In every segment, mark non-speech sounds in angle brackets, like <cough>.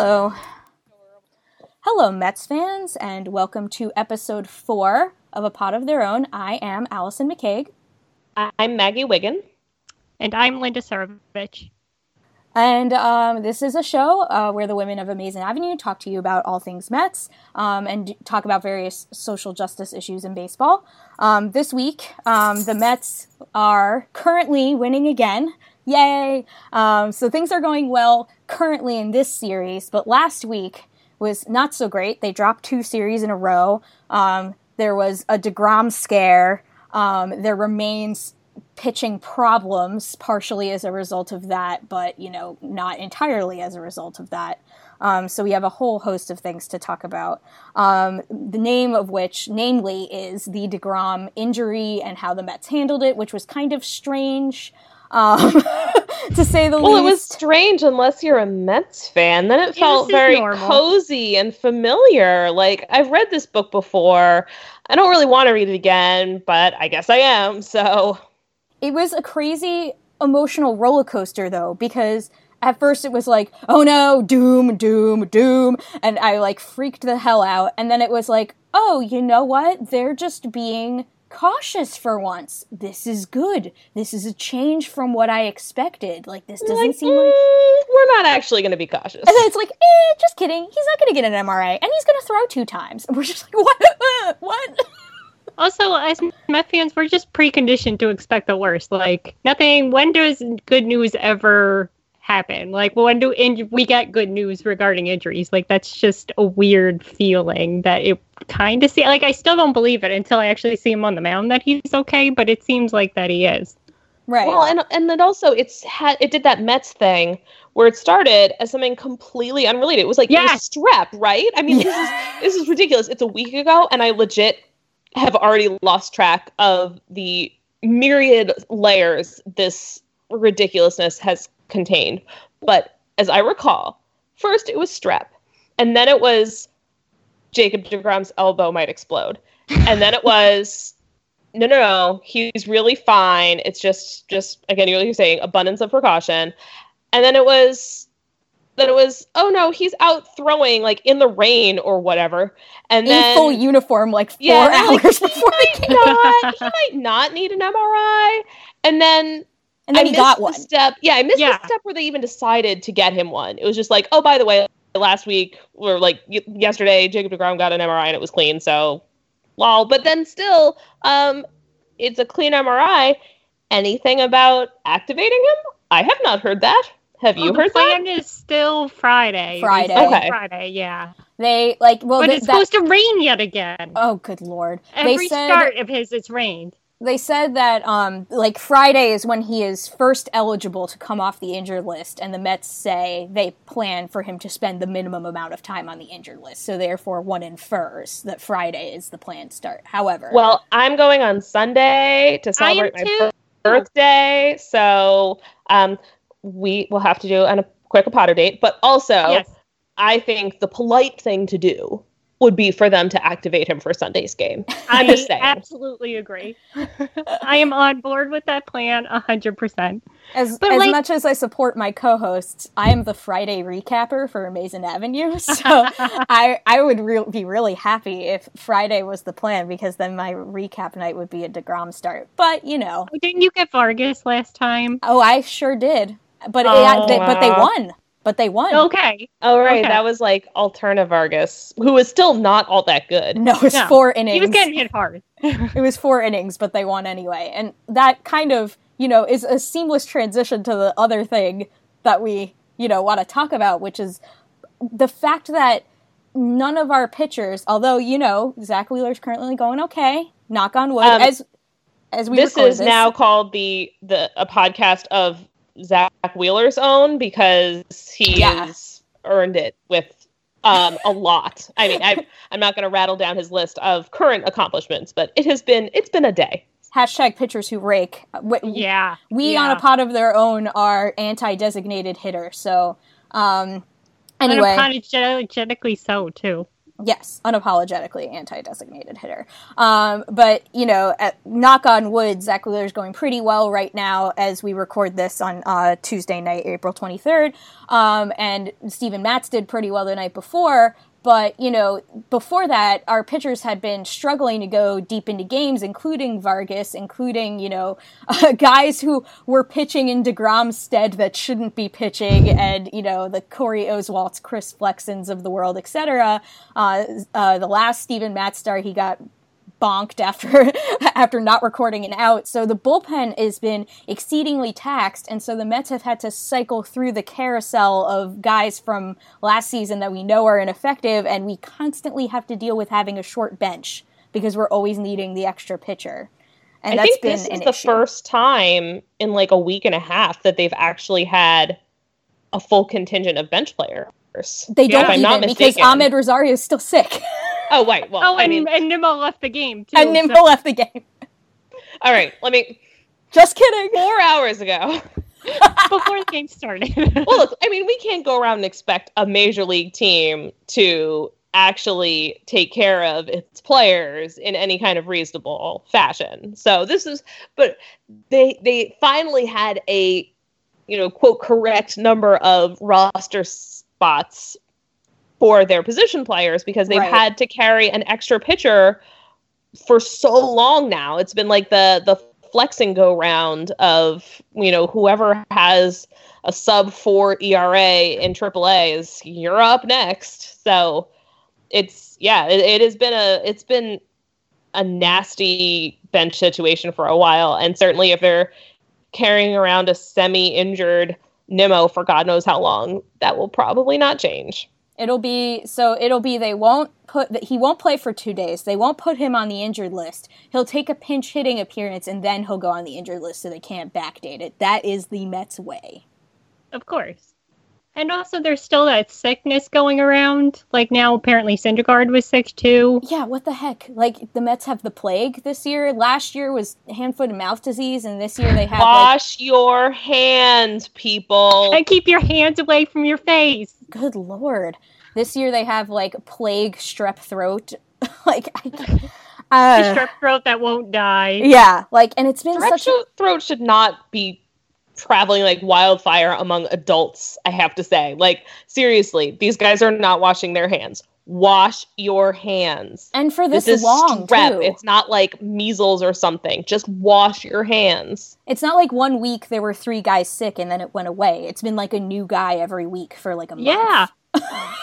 Hello. Hello, Mets fans, and welcome to episode four of A Pod of Their Own. I am Allison McCague. I'm Maggie Wiggin. And I'm Linda Surovich. And um, this is a show uh, where the women of Amazing Avenue talk to you about all things Mets um, and talk about various social justice issues in baseball. Um, this week, um, the Mets are currently winning again. Yay! Um, so things are going well currently in this series, but last week was not so great. They dropped two series in a row. Um, there was a DeGrom scare. Um, there remains pitching problems, partially as a result of that, but you know, not entirely as a result of that. Um, so we have a whole host of things to talk about. Um, the name of which, namely, is the Degrom injury and how the Mets handled it, which was kind of strange, um, <laughs> to say the Well, least. Well, it was strange unless you're a Mets fan. Then it Yeah, felt this very normal. cozy and familiar. Like I've read this book before. I don't really want to read it again, but I guess I am. So It was a crazy emotional roller coaster though, because at first it was like, oh no, doom, doom, doom, and I like freaked the hell out. And then it was like, oh, you know what? They're just being cautious for once. This is good. This is a change from what I expected. Like this doesn't like, seem like "Mm, we're not actually going to be cautious. and then it's like, eh, just kidding. He's not going to get an MRI, and he's going to throw two times. And we're just like, <laughs> what? what? Also, as Met fans, we're just preconditioned to expect the worst. Like, nothing, when does good news ever happen? Like, when do in- we get good news regarding injuries? Like, that's just a weird feeling that it kind of see. Like, I still don't believe it until I actually see him on the mound that he's okay, but it seems like that he is. Right. Well, and and then also it's had it did that Mets thing where it started as something completely unrelated. It was like it was strep, right? I mean, this is this is ridiculous. It's a week ago, and I legit have already lost track of the myriad layers this ridiculousness has contained. But as I recall, first it was strep, and then it was Jacob DeGrom's elbow might explode, and then it was no, no, no. He's really fine. It's just, just again, you're, you're saying abundance of precaution. And then it was then it was oh no he's out throwing like in the rain or whatever and in then full uniform, like four yeah, <laughs> they're like, hours he before the might game. not, he might not need an MRI. And then And then I he got one. Step, yeah, I missed Yeah. the step where they even decided to get him one. It was just like, oh, by the way, last week or like y- yesterday, Jacob Degrom got an MRI and it was clean. So, lol. But then still, um, it's a clean MRI. Anything about activating him? I have not heard that. Have you Well, the heard that? plan is still Friday. Friday. said Okay. Friday, yeah. They like well, but th- it's that- supposed to rain yet again. oh good lord! Every they said start of his, it's rained. They said that um like Friday is when he is first eligible to come off the injured list, and the Mets say they plan for him to spend the minimum amount of time on the injured list. So therefore, one infers that Friday is the planned start. However, Well, I'm going on Sunday to celebrate my too. birthday, so um, we will have to do an, a quick Potter date. But also, Yes. I think the polite thing to do would be for them to activate him for Sunday's game. I'm I just saying. absolutely agree. I am on board with that plan hundred percent. as but, as like- much as I support my co-hosts, I am the Friday recapper for Amazing Avenue, <laughs> so I I would re- be really happy if Friday was the plan because then my recap night would be a Degrom start. But you know, oh, Didn't you get Vargas last time? oh, I sure did. But it, Oh, they, but they won. But they won. Okay. All right. Okay. that was like Alterna Vargas, who was still not all that good. No, it was No, four innings. He was getting hit hard. <laughs> <laughs> it was four innings, but they won anyway. And that kind of, you know, is a seamless transition to the other thing that we, you know, want to talk about, which is the fact that none of our pitchers, although, you know, Zack Wheeler's currently going okay, knock on wood, Um, as as we this record is now called the the a podcast of Zack Wheeler's own because he Yeah. has earned it with um a lot. I mean, I <laughs> I'm not going to rattle down his list of current accomplishments, but it has been it's been a day. hashtag pitchers who rake. W- Yeah. We yeah. on a pod of their own are anti-designated hitter. So, um, anyway. Unapologetically so too. Yes, unapologetically anti-designated hitter. Um, but you know, at, knock on wood, Zack Wheeler's going pretty well right now as we record this on uh, Tuesday night, April twenty third. Um, and Steven Matz did pretty well the night before. But you know, before that, our pitchers had been struggling to go deep into games, including Vargas, including you know <laughs> guys who were pitching in Degrom's stead that shouldn't be pitching, and you know the Corey Oswalt's, Chris Flexens of the world, etc. Uh, uh, the last Steven Matstar, he got bonked after <laughs> after not recording an out. So the bullpen has been exceedingly taxed, and so the Mets have had to cycle through the carousel of guys from last season that we know are ineffective, and we constantly have to deal with having a short bench because we're always needing the extra pitcher. And I that's think been this is the issue. first time in like a week and a half that they've actually had a full contingent of bench players. They don't even because. Amed Rosario is still sick, <laughs> Oh wait, well, Oh, I and, mean, and Nimmo left the game too. and Nimmo left the game. <laughs> all right. Let me. Just kidding. Four hours ago. <laughs> before the game started. <laughs> well, look, I mean, we can't go around and expect a major league team to actually take care of its players in any kind of reasonable fashion. So this is, but they they finally had a, you know, quote correct number of roster spots for their position players because they've Right. had to carry an extra pitcher for so long now. It's been like the the flexing go round of you know whoever has a sub four ERA in AAA is you're up next. So it's yeah, it, it has been a it's been a nasty bench situation for a while, and certainly if they're carrying around a semi-injured Nimmo for God knows how long, that will probably not change. It'll be so. It'll be they won't put he won't play for two days. They won't put him on the injured list. He'll take a pinch hitting appearance and then he'll go on the injured list, so they can't backdate it. That is the Mets way. Of course. And also, there's still that sickness going around. Like now, apparently, Syndergaard was sick too. Yeah, what the heck? Like the Mets have the plague this year. Last year was hand, foot, and mouth disease, and this year they have like Wash your hands, people. And keep your hands away from your face. Good lord. This year they have like plague, strep throat. <laughs> like I, <laughs> The uh, strep throat that won't die. yeah, like and it's been Strep such a throat should not be traveling like wildfire among adults, I have to say. Like, seriously, these guys are not washing their hands. Wash your hands. And for this, is long, strep. too. It's not like measles or something. Just wash your hands. It's not like one week there were three guys sick and then it went away. It's been like a new guy every week for like a month. Yeah. <laughs> <laughs>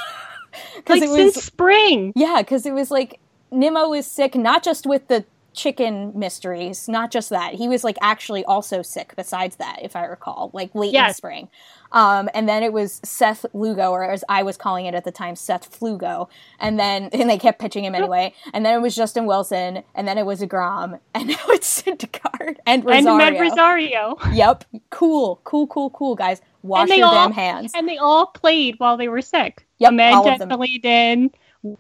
'Cause like it was- since spring. Yeah, because it was like Nimmo was sick, not just with the chicken mysteries, not just that. He was like actually also sick besides that, if I recall, like late in Yes. spring. Um, and then it was Seth Lugo, or as I was calling it at the time, Seth Flugo. And then <laughs> and they kept pitching him anyway. And then it was Justin Wilson, and then it was DeGrom, <laughs> and now it's Syndergaard and Rosario. And Med Rosario. <laughs> Yep. Cool, cool, cool, cool, guys. Wash and they your all, damn hands. And they all played while they were sick. Yep, Amed all of them. definitely did.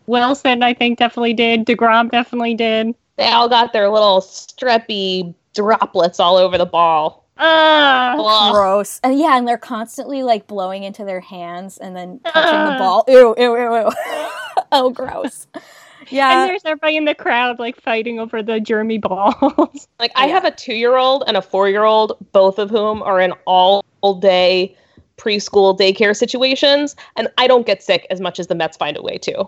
Wilson, I think, definitely did. DeGrom definitely did. They all got their little streppy droplets all over the ball. Ugh. Gross. And yeah, and they're constantly like blowing into their hands and then touching the ball. Ew, ew, ew, ew. <laughs> oh, gross. Yeah. and there's everybody in the crowd like fighting over the Jeremy balls. <laughs> Like I have a two-year-old and a four-year-old, both of whom are in all-day preschool daycare situations, and I don't get sick as much as the Mets find a way to.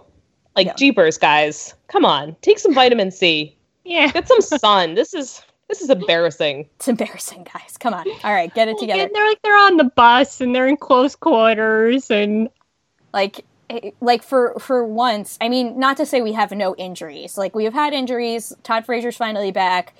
Like jeepers, guys, come on, take some vitamin C. Yeah, get some <laughs> sun. This is this is embarrassing. It's embarrassing, guys. Come on. All right, get it together. And they're like they're on the bus and they're in close quarters and like eh, like for for once i mean not to say we have no injuries like we have had injuries todd frazier's finally back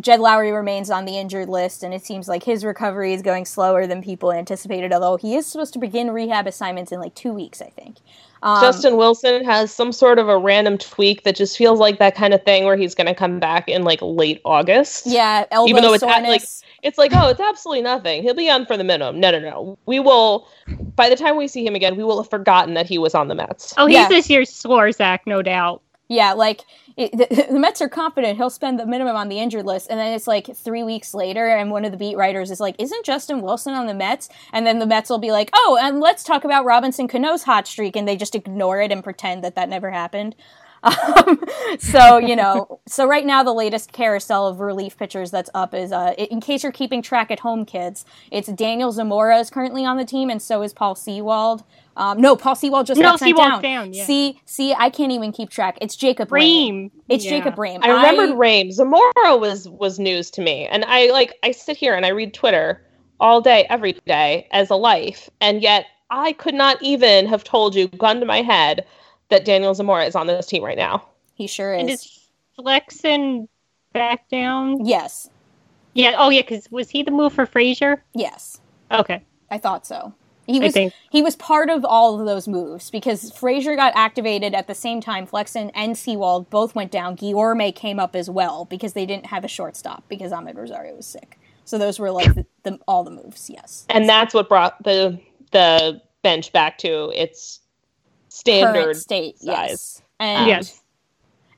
jed lowrie remains on the injured list and it seems like his recovery is going slower than people anticipated although he is supposed to begin rehab assignments in like two weeks i think um, Justin Wilson has some sort of a random tweak that just feels like that kind of thing where he's going to come back in like late August. yeah elbow even though it's at, like it's like oh it's absolutely nothing he'll be on for the minimum no no no we will by the time we see him again we will have forgotten that he was on the mets oh, he's Yeah. this year's sore Zach, no doubt. Yeah, like it, the, <laughs> the Mets are confident he'll spend the minimum on the injured list, and then it's like three weeks later, and one of the beat writers is like, "Isn't Justin Wilson on the Mets?" And then the Mets will be like, "Oh, and let's talk about Robinson Cano's hot streak," and they just ignore it and pretend that that never happened. Um, <laughs> so you know, so right now the latest carousel of relief pitchers that's up is, uh, in case you're keeping track at home, kids, it's Daniel Zamora is currently on the team, and so is Paul Sewald. Um, no, Paul Sewald just No, got sent Sewald's down. down, yeah. See, see, I can't even keep track. It's Jacob Rhame. It's Yeah. Jacob Rhame. i remembered Rhame. zamora was was news to me and i like i sit here and i read twitter all day every day as a life and yet i could not even have told you gun to my head that daniel zamora is on this team right now He sure is. And is. is Flexen back down? Yes. Yeah. Oh yeah, because was he the move for Frazier? Yes. Okay. I thought so. He I was think- he was part of all of those moves because Frazier got activated at the same time. Flexen and Sewald both went down. Guillorme came up as well because they didn't have a shortstop because Amed Rosario was sick. So those were like the, the, all the moves. Yes. and that's what brought the the bench back to its standard Current state. size. Yes. And Yes.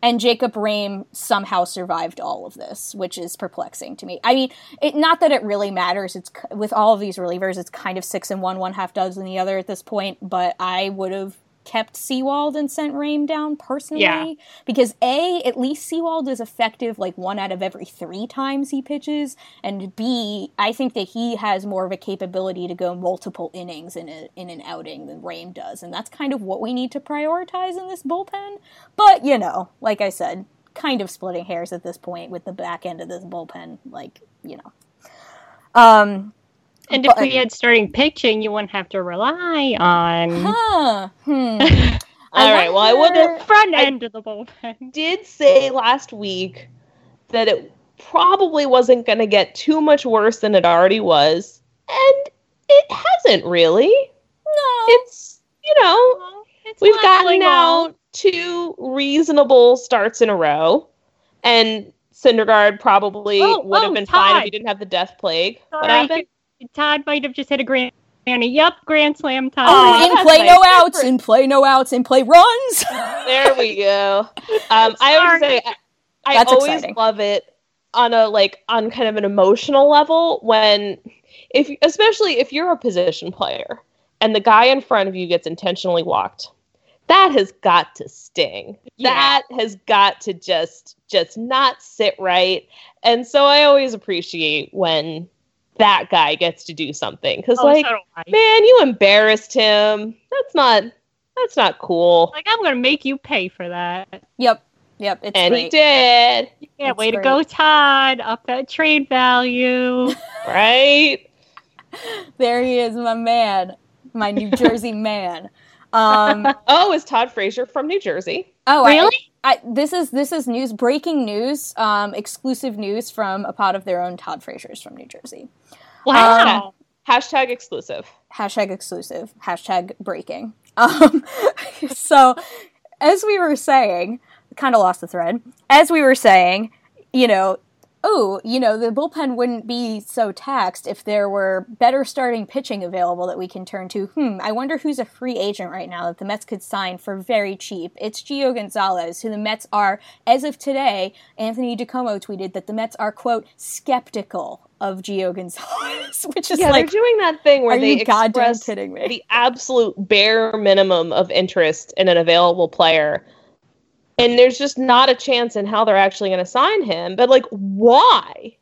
and Jacob Rhame somehow survived all of this, which is perplexing to me. I mean, it not that it really matters. It's with all of these relievers, it's kind of six and one, one half dozen the other at this point. But I would have kept Sewald and sent Rhame down personally Yeah. because a at least Sewald is effective like one out of every three times he pitches, and b I think that he has more of a capability to go multiple innings in a, in an outing than Rhame does, and that's kind of what we need to prioritize in this bullpen. But you know, like I said, kind of splitting hairs at this point with the back end of this bullpen, like you know. Um, And if But- we had starting pitching, you wouldn't have to rely on huh? Hmm. <laughs> all right well i would have the front end of the bullpen. did say last week that it probably wasn't going to get too much worse than it already was, and it hasn't really. No, It's you know It's we've gotten now two reasonable starts in a row, and Syndergaard probably Oh, would have oh, been fine if Todd. he didn't have the death plague. What happened? Todd might have just hit a grand. Yep, grand slam. Todd. Oh, in that's play no Good outs, for- in play no outs, in play runs. <laughs> There we go. Um, I would say I, I always exciting. love it on a like on kind of an emotional level when if especially if you're a position player and the guy in front of you gets intentionally walked. That has got to sting. Yeah. That has got to just just not sit right. And so I always appreciate when that guy gets to do something because, Oh, like, so man, you embarrassed him. That's not that's not cool. Like I'm gonna make you pay for that. Yep. Yep. It's and he great. did, Yeah, It's way to go, Todd. Up that trade value. <laughs> right? <laughs> There he is, my man, my New Jersey <laughs> man. Um, <laughs> Oh, is Todd Frazier from New Jersey? oh, Really? I, this is this is news, breaking news, um, exclusive news from a pod of their own. Todd Frazier's from New Jersey. Wow. Hashtag exclusive. hashtag exclusive, hashtag breaking. <laughs> Um, so, as we were saying, kind of lost the thread. As we were saying, you know, oh, you know, the bullpen wouldn't be so taxed if there were better starting pitching available that we can turn to. Hmm, I wonder who's a free agent right now that the Mets could sign for very cheap. It's Gio Gonzalez, who the Mets are, as of today, Anthony DiComo tweeted that the Mets are, quote, skeptical of Gio Gonzalez, <laughs> which is yeah, like, they're doing that thing where are they express kidding me? the absolute bare minimum of interest in an available player. And there's just not a chance in how they're actually going to sign him. But like, why?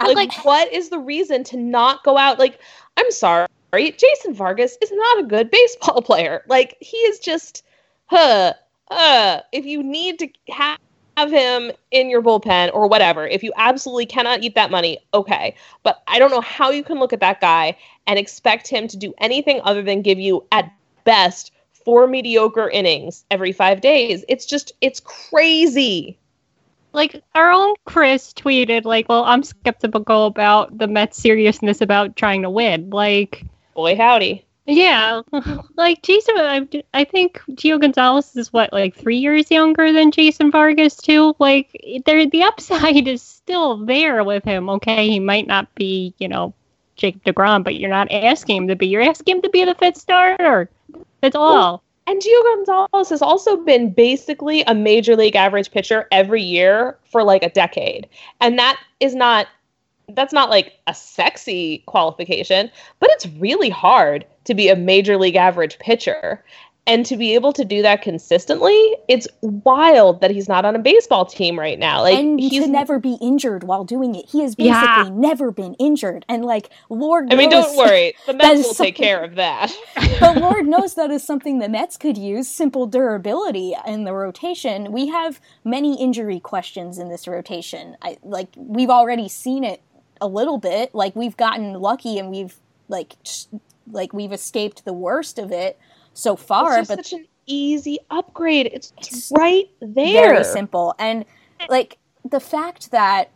I- Like, what is the reason to not go out? Like, I'm sorry, Jason Vargas is not a good baseball <laughs> player. Like, he is just, huh, uh. If you need to have have him in your bullpen or whatever, if you absolutely cannot eat that money, okay. But I don't know how you can look at that guy and expect him to do anything other than give you, at best, four mediocre innings every five days. It's just, it's crazy. like our own Chris tweeted, like, "Well, I'm skeptical about the Mets' seriousness about trying to win." Like, Boy, howdy. yeah, <laughs> like Jason, I, I think Gio Gonzalez is what, like three years younger than Jason Vargas too. Like, there, the upside <laughs> is still there with him. Okay, he might not be, you know, Jacob Degrom, but you're not asking him to be. You're asking him to be the fifth starter. That's all. And Gio Gonzalez has also been basically a major league average pitcher every year for like a decade. And that is not that's not like a sexy qualification, but it's really hard to be a major league average pitcher. And to be able to do that consistently, it's wild that he's not on a baseball team right now. Like and he's to never be injured while doing it. He has basically Yeah. never been injured, and like Lord, I mean, don't worry. <laughs> The Mets will take care of that. <laughs> but Lord knows that is something the Mets could use simple durability in the rotation. We have many injury questions in this rotation. I like we've already seen it a little bit. Like we've gotten lucky and we've like like we've escaped the worst of it so far. It's just but such an easy upgrade. It's, right there. very simple and like the fact that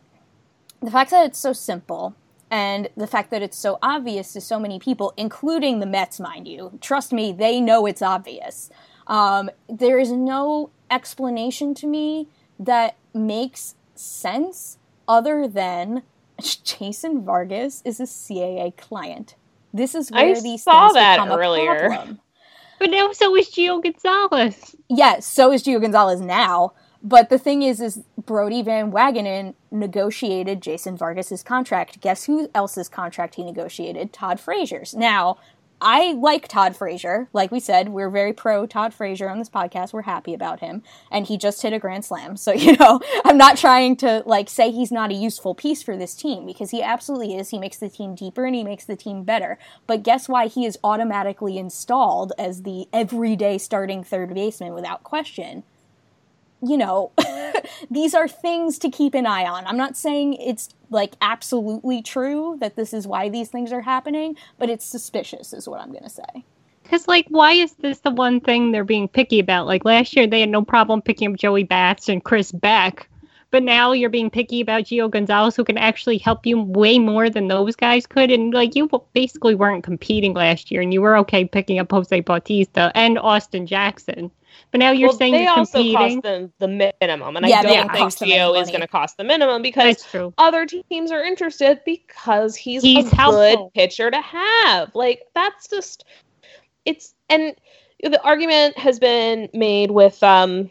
the fact that it's so simple and the fact that it's so obvious to so many people including the mets mind you trust me they know it's obvious um, there is no explanation to me that makes sense other than <laughs> jason vargas is a caa client this is I where these saw things that become earlier. a problem But now so is Gio Gonzalez. Yes, so is Gio Gonzalez now. But the thing is, is Brodie Van Wagenen negotiated Jason Vargas's contract. Guess who else's contract he negotiated? Todd Frazier's. Now, I like Todd Frazier. Like we said, we're very pro Todd Frazier on this podcast. We're happy about him, and he just hit a grand slam. So <laughs> you know, I'm not trying to like say he's not a useful piece for this team because he absolutely is. He makes the team deeper and he makes the team better. But guess why he is automatically installed as the everyday starting third baseman without question? You know, <laughs> these are things to keep an eye on. I'm not saying it's like absolutely true that this is why these things are happening, but it's suspicious, is what I'm going to say. Because, like, why is this the one thing they're being picky about? Like, last year they had no problem picking up Joey Bats and Chris Beck. But now you're being picky about Gio Gonzalez, who can actually help you way more than those guys could. And, like, you basically weren't competing last year, and you were okay picking up Jose Bautista and Austin Jackson. But now you're well, saying they you're also competing. cost them the minimum, and Yeah, I don't don't think cost Gio is going to cost the minimum because other teams are interested because he's, He's a helpful. good pitcher to have. Like that's just it's and the argument has been made with um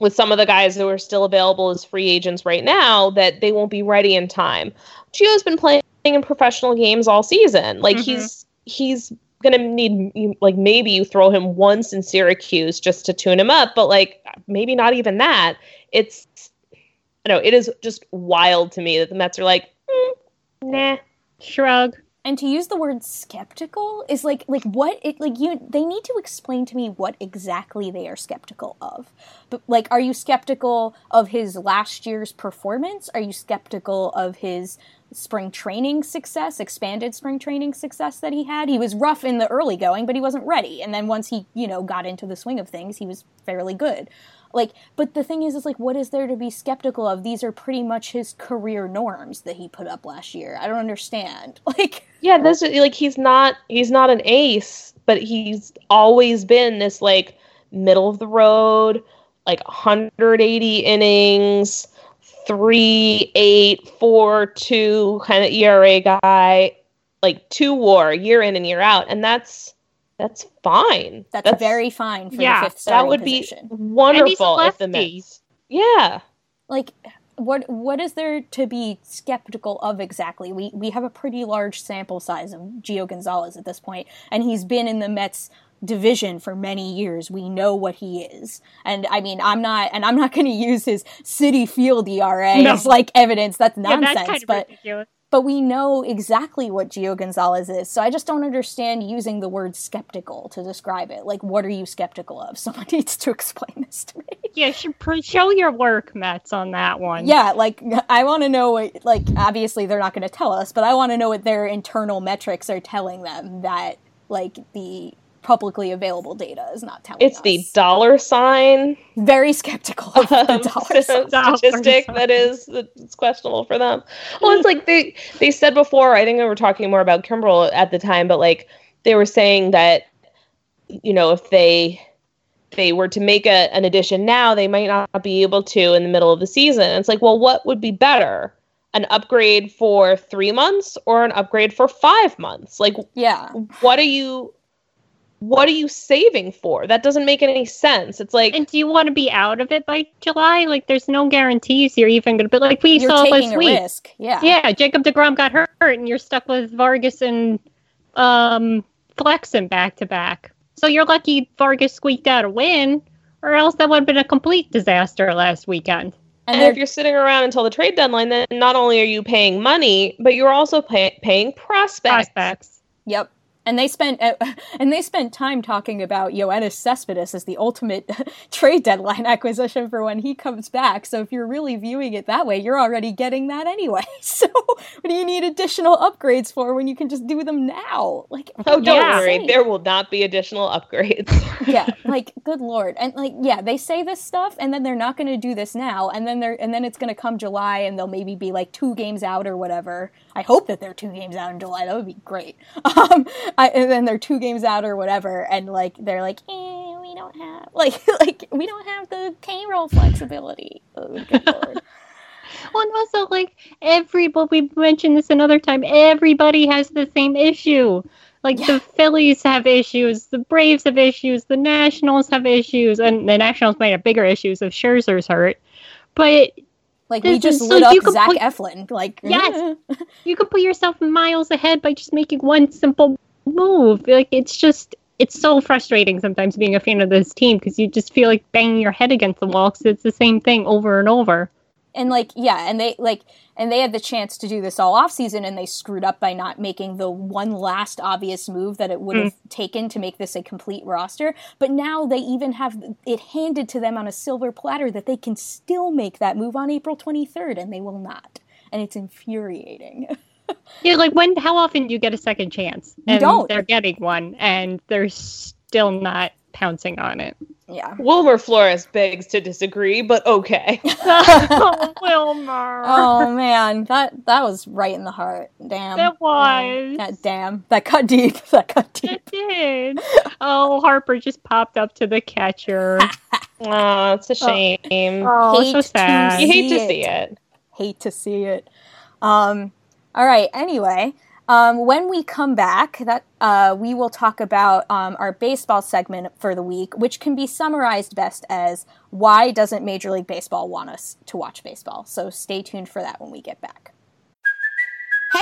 with some of the guys who are still available as free agents right now that they won't be ready in time. Gio's been playing in professional games all season. Like Mhm. he's he's gonna need like maybe you throw him once in Syracuse just to tune him up, but like maybe not even that. It's I know it is just wild to me that the Mets are like, "Mm, nah, Shrug. And to use the word skeptical is like like what it like you they need to explain to me what exactly they are skeptical of. But like are you skeptical of his last year's performance? Are you skeptical of his spring training success, expanded spring training success that he had? He was rough in the early going, but he wasn't ready. And then once he, you know, got into the swing of things, he was fairly good. Like, but the thing is, is like, what is there to be skeptical of? These are pretty much his career norms that he put up last year. I don't understand. <laughs> Like, yeah, this is like he's not he's not an ace, but he's always been this like middle of the road, like 180 innings, three, eight, four, two kind of ERA guy, like two WAR year in and year out, and that's that's fine. That's, very fine for Yeah, the fifth that would position. be wonderful if the. Mets. Yeah. like what what is there to be skeptical of exactly? We we have a pretty large sample size of Gio Gonzalez at this point, and he's been in the Mets division for many years. We know what he is. And I mean, I'm not and I'm not <laughs> going to use his Citi Field ERA No. as like evidence. That's nonsense. Yeah, that's kind of but ridiculous. but we know exactly what Gio Gonzalez is. So I just don't understand using the word skeptical to describe it. Like what are you skeptical of? <laughs> Someone needs to explain this to me. Yeah, should show your work, Mets, on that one. Yeah, like I want to know what like obviously they're not going to tell us, but I want to know what their internal metrics are telling them that like the publicly available data is not telling It's us. the dollar sign Very skeptical of the um, dollar <laughs> sign. statistic that is it's questionable for them. Well, it's like they they said before. I think they were talking more about Kimbrel at the time, but like they were saying that you know if they they were to make a, an addition now, they might not be able to in the middle of the season. And it's like, well, what would be better? An upgrade for three months or an upgrade for five months? Like, Yeah. what are you what are you saving for? That doesn't make any sense. It's like And do you want to be out of it by July? Like, there's no guarantees you're even going to. But like we You're saw taking last week, risk. Yeah. yeah, Jacob Degrom got hurt, and you're stuck with Vargas and um Flexen back to back. So you're lucky Vargas squeaked out a win, or else that would have been a complete disaster last weekend. And And if you're sitting around until the trade deadline, then not only are you paying money, but you're also pay- paying prospects. Prospects. Yep. And they spent uh, <laughs> and they spent time talking about Yoenis Cespedes as the ultimate <laughs> trade deadline <laughs> acquisition for when he comes back. So if you're really viewing it that way, you're already getting that anyway. So what do you need additional upgrades for when you can just do them now? Like Oh, don't Yeah. worry, there will not be additional upgrades. yeah, like good lord, and like yeah, they say this stuff, and then they're not going to do this now, and then they're and then it's going to come July, and they'll maybe be like two games out or whatever. I hope that they're two games out in July. That would be great. Um, I, and then they're two games out or whatever, and like they're like, eh, we don't have <laughs> like like we don't have the payroll flexibility. Oh. <laughs> Well, and also like every, but we mentioned this another time. Everybody has the same issue. Like the Phillies have issues, the Braves have issues, the Nationals have issues, and the Nationals might have bigger issues if Scherzer's hurt. But Like we just lit so up Zach put- Eflin. Like Yes. <laughs> you could put yourself miles ahead by just making one simple move. Like it's just it's so frustrating sometimes being a fan of this team because you just feel like banging your head against the wall because it's the same thing over and over. and like yeah and they like and they had the chance to do this all off season and they screwed up by not making the one last obvious move that it would have mm. taken to make this a complete roster but now they even have it handed to them on a silver platter that they can still make that move on April 23rd and they will not and it's infuriating <laughs> <laughs> Yeah, like when? How often do you get a second chance? You don't. They're getting one, and they're still not pouncing on it. yeah Wilmer Flores begs to disagree, but okay. oh, <laughs> <laughs> Wilmer. oh man that that was right in the heart damn It was. that damn that cut deep that cut deep It did. Oh, Harper just popped up to the catcher. Oh, it's a shame. Oh, Hate so to sad. you hate to see see it. it. hate to see it. Um, all right. Anyway, um, when we come back, that uh, we will talk about um, our baseball segment for the week, which can be summarized best as "Why doesn't Major League Baseball want us to watch baseball?" So stay tuned for that when we get back.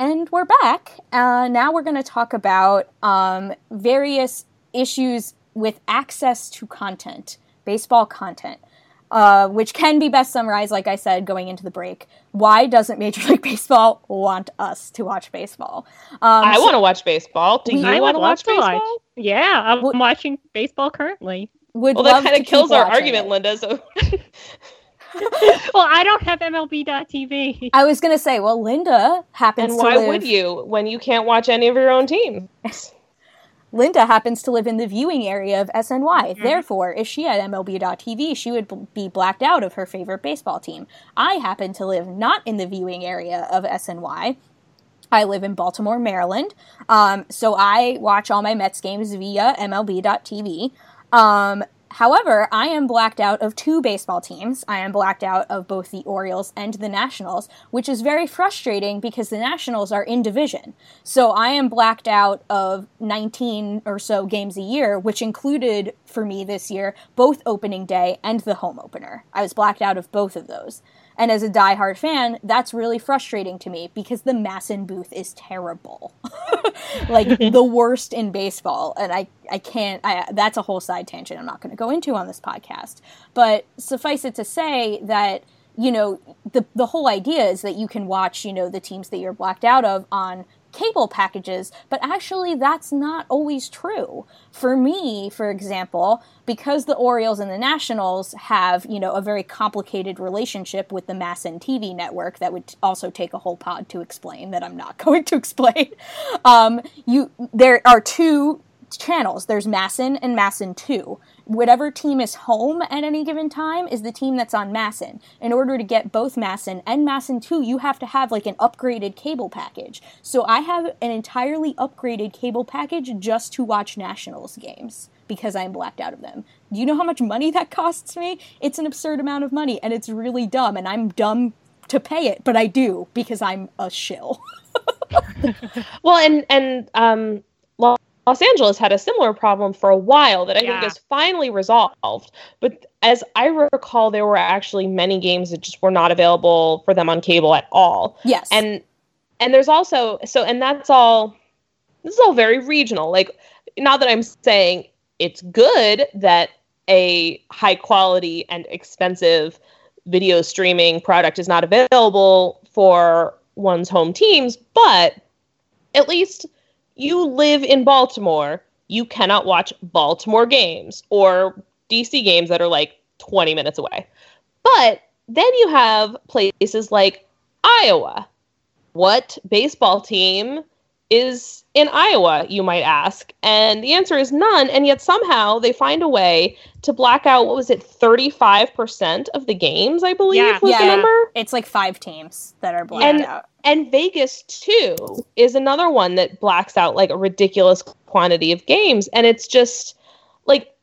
And we're back. Uh, now we're going to talk about um, various issues with access to content, baseball content, uh, which can be best summarized, like I said, going into the break. Why doesn't Major League <laughs> Baseball want us to watch baseball? Um, I so- want to watch baseball. Do you want to watch baseball? watch. Yeah, I'm watching baseball currently. Would Well, that kind of kills our argument, it. Linda. So <laughs> <laughs> well, I don't have MLB.TV. I was going to say, well, Linda happens and to why live. would you when you can't watch any of your own teams? <laughs> Linda happens to live in the viewing area of SNY. Mm-hmm. Therefore, if she had MLB.TV, she would be blacked out of her favorite baseball team. I happen to live not in the viewing area of SNY. I live in Baltimore, Maryland. Um, so I watch all my Mets games via MLB.TV. Um, however, I am blacked out of two baseball teams. I am blacked out of both the Orioles and the Nationals, which is very frustrating because the Nationals are in division. So I am blacked out of 19 or so games a year, which included for me this year both opening day and the home opener. I was blacked out of both of those. And as a diehard fan, that's really frustrating to me because the MASN booth is terrible. <laughs> like <laughs> the worst in baseball. And I, I can't, I, that's a whole side tangent I'm not going to go into on this podcast. But suffice it to say that, you know, the, the whole idea is that you can watch, you know, the teams that you're blacked out of on cable packages, but actually that's not always true. For me, for example, because the Orioles and the Nationals have, you know, a very complicated relationship with the MASN TV network that would also take a whole pod to explain that I'm not <laughs> going to explain. Um, you there are two channels. There's MASN and MASN 2. Whatever team is home at any given time is the team that's on MASN. In order to get both MASN and MASN 2, you have to have like an upgraded cable package. So I have an entirely upgraded cable package just to watch Nationals games because I'm blacked out of them. Do you know how much money that <laughs> costs me? It's an absurd amount of money and it's really dumb and I'm dumb to pay it, but I do because I'm a shill. <laughs> Well, and and um, Los Angeles had a similar problem for a while that I Yeah. think is finally resolved. But as I recall, there were actually many games that just were not available for them on cable at all. Yes. And and there's also so and that's all. This is all very regional. Like, not that I'm saying it's good that a high quality and expensive video streaming product is not available for one's home teams, but at least you live in Baltimore, you cannot watch Baltimore games or DC games that are like 20 minutes away. But then you have places like Iowa. What baseball team is in Iowa, you might ask? And the answer is none. And yet somehow they find a way to black out, what was it, 35% of the games, I believe Yeah. was the number? It's like five teams that are blacked And out. And Vegas too is another one that blacks out like a ridiculous quantity of games, and it's just like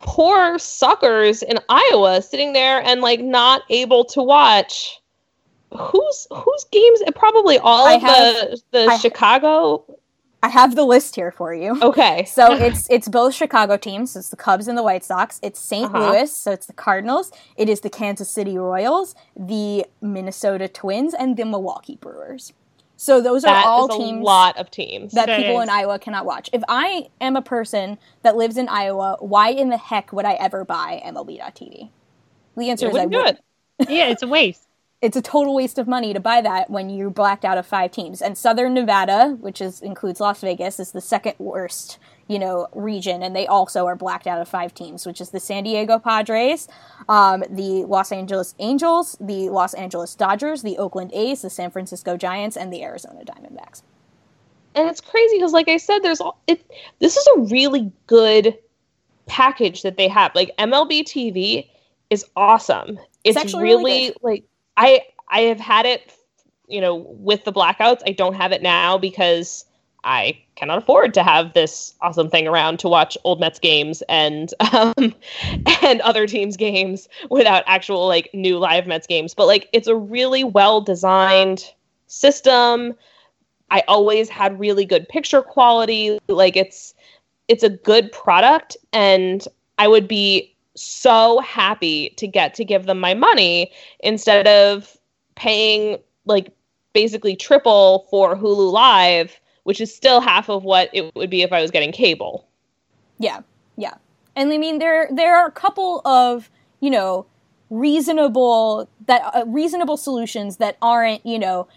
poor suckers in Iowa sitting there and like not able to watch. Whose whose games? Probably all I of the the I- Chicago. I have the list here for you. Okay, <laughs> So it's it's both Chicago teams. So it's the Cubs and the White Sox. It's saint Uh-huh. Louis. So it's the Cardinals. It is the Kansas City Royals, the Minnesota Twins, and the Milwaukee Brewers. So those that are all teams lot of teams. that That people is. in Iowa cannot watch. If I am a person that lives in Iowa, why in the heck would I ever buy MLB.TV? The answer You is I would. it. yeah, it's a waste. It's a total waste of money to buy that when you're blacked out of five teams. And Southern Nevada, which is includes Las Vegas, is the second worst, you know, region, and they also are blacked out of five teams, which is the San Diego Padres, um, the Los Angeles Angels, the Los Angeles Dodgers, the Oakland A's, the San Francisco Giants, and the Arizona Diamondbacks. And it's crazy because, like I said, there's all it. This is a really good package that they have. Like MLB TV is awesome. It's, It's actually really, really like I I have had it, you know, with the blackouts. I don't have it now because I cannot afford to have this awesome thing around to watch old Mets games and <laughs> um, and other teams' games without actual like new live Mets games. But like, it's a really well designed system. I always had really good picture quality. Like, it's it's a good product, and I would be so happy to get to give them my money instead of paying like basically triple for Hulu Live, which is still half of what it would be if I was getting cable. Yeah, yeah. And I mean, there there are a couple of you know reasonable that uh, reasonable solutions that aren't you know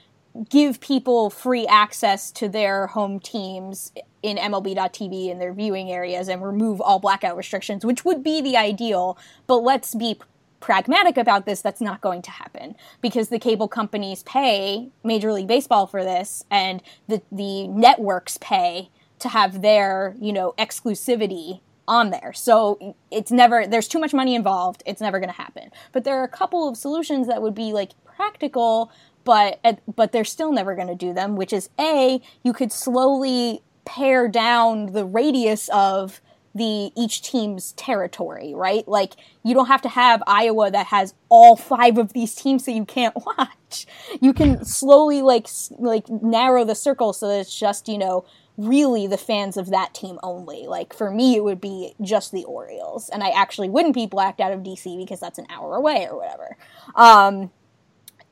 give people free access to their home teams in MLB.TV in their viewing areas and remove all blackout restrictions, which would be the ideal. But let's be pragmatic about this. That's not going to happen because the cable companies pay Major League Baseball for this, and the the networks pay to have their you know exclusivity on there. So it's never there's too much money involved. It's never going to happen. But there are a couple of solutions that would be like practical but but they're still never going to do them which is a you could slowly pare down the radius of the each team's territory right like you don't have to have Iowa that has all five of these teams that you can't <laughs> watch you can slowly like like narrow the circle so that it's just you know really the fans of that team only. Like for me, it would be just the Orioles, and I actually wouldn't be blacked out of DC because that's an hour away or whatever. Um,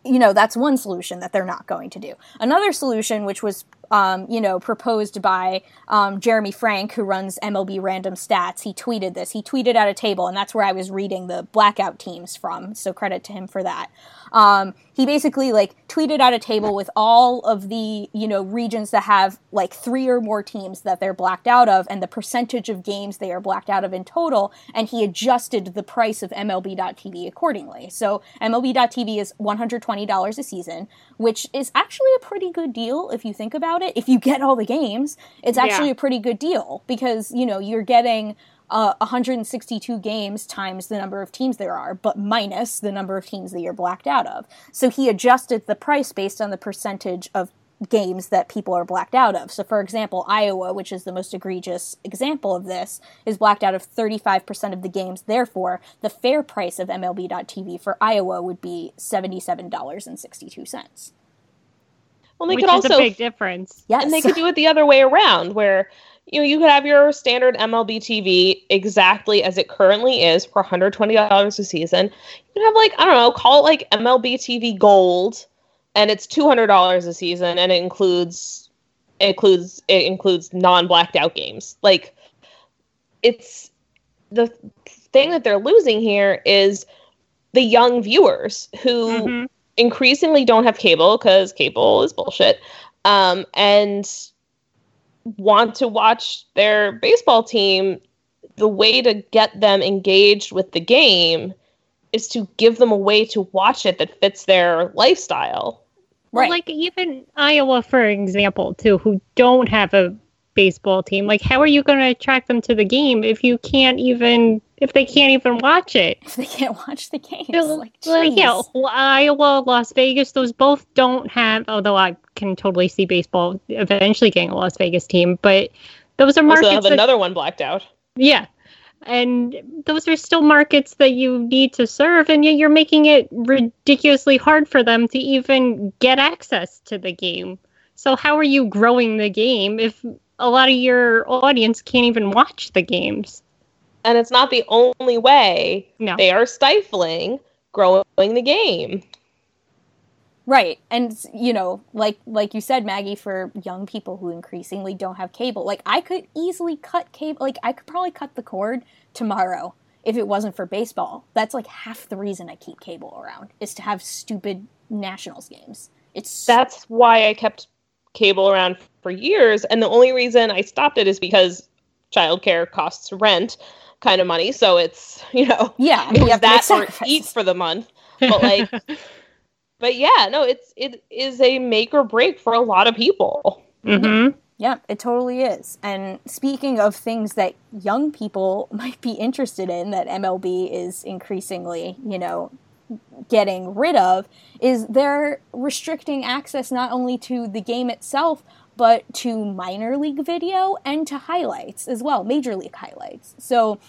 you know, that's one solution that they're not going to do. Another solution, which was um, you know, proposed by um, Jeremy Frank, who runs MLB Random Stats. He tweeted this. He tweeted out a table, and that's where I was reading the blackout teams from. So credit to him for that. Um, he basically like tweeted out a table with all of the you know regions that have like three or more teams that they're blacked out of, and the percentage of games they are blacked out of in total. And he adjusted the price of MLB.TV accordingly. So MLB.TV is one hundred twenty dollars a season, which is actually a pretty good deal if you think about it. If you get all the games, it's actually Yeah. a pretty good deal because you know you're getting uh, 162 games times the number of teams there are, but minus the number of teams that you're blacked out of. So he adjusted the price based on the percentage of games that people are blacked out of. So, for example, Iowa, which is the most egregious example of this, is blacked out of 35% of the games. Therefore, the fair price of MLB.TV for Iowa would be $77.62. Well, they Which could is also a big difference. Yes. and they could do it the other way around, where you know you could have your standard MLB TV exactly as it currently is for one hundred twenty dollars a season. You could have like I don't know, call it like MLB TV Gold, and it's two hundred dollars a season, and it includes it includes it includes non blacked out games. Like it's the thing that they're losing here is the young viewers who increasingly don't have cable because cable is bullshit um, and want to watch their baseball team the way to get them engaged with the game is to give them a way to watch it that fits their lifestyle. Well, like even Iowa, for example, too, who don't have a baseball team. Like, how are you going to attract them to the game if you can't even if they can't even watch it? If they can't watch the game, like, jeez. yeah, well, Iowa, Las Vegas, those both don't have. Although I can totally see baseball eventually getting a Las Vegas team, but those are markets. also have that- another one blacked out yeah. And those are still markets that you need to serve, and yet you're making it ridiculously hard for them to even get access to the game. So, how are you growing the game if a lot of your audience can't even watch the games? and it's not the only way No. they are stifling growing the game Right. And you know, like like you said Maggie for young people who increasingly don't have cable. Like I could easily cut cable like I could probably cut the cord tomorrow if it wasn't for baseball. That's like half the reason I keep cable around is to have stupid Nationals games. It's That's why I kept cable around for years, and the only reason I stopped it is because childcare costs rent kind of money. So it's <laughs> you know yeah, it was have that or eat for the month. But like, <laughs> but yeah, no, it's it is a make or break for a lot of people. Mm-hmm. Yeah, it totally is. And speaking of things that young people <laughs> might be interested in that MLB is increasingly, you know, getting rid of, is they're restricting access not only to the game itself, but to minor league video and to highlights as well, major league highlights. So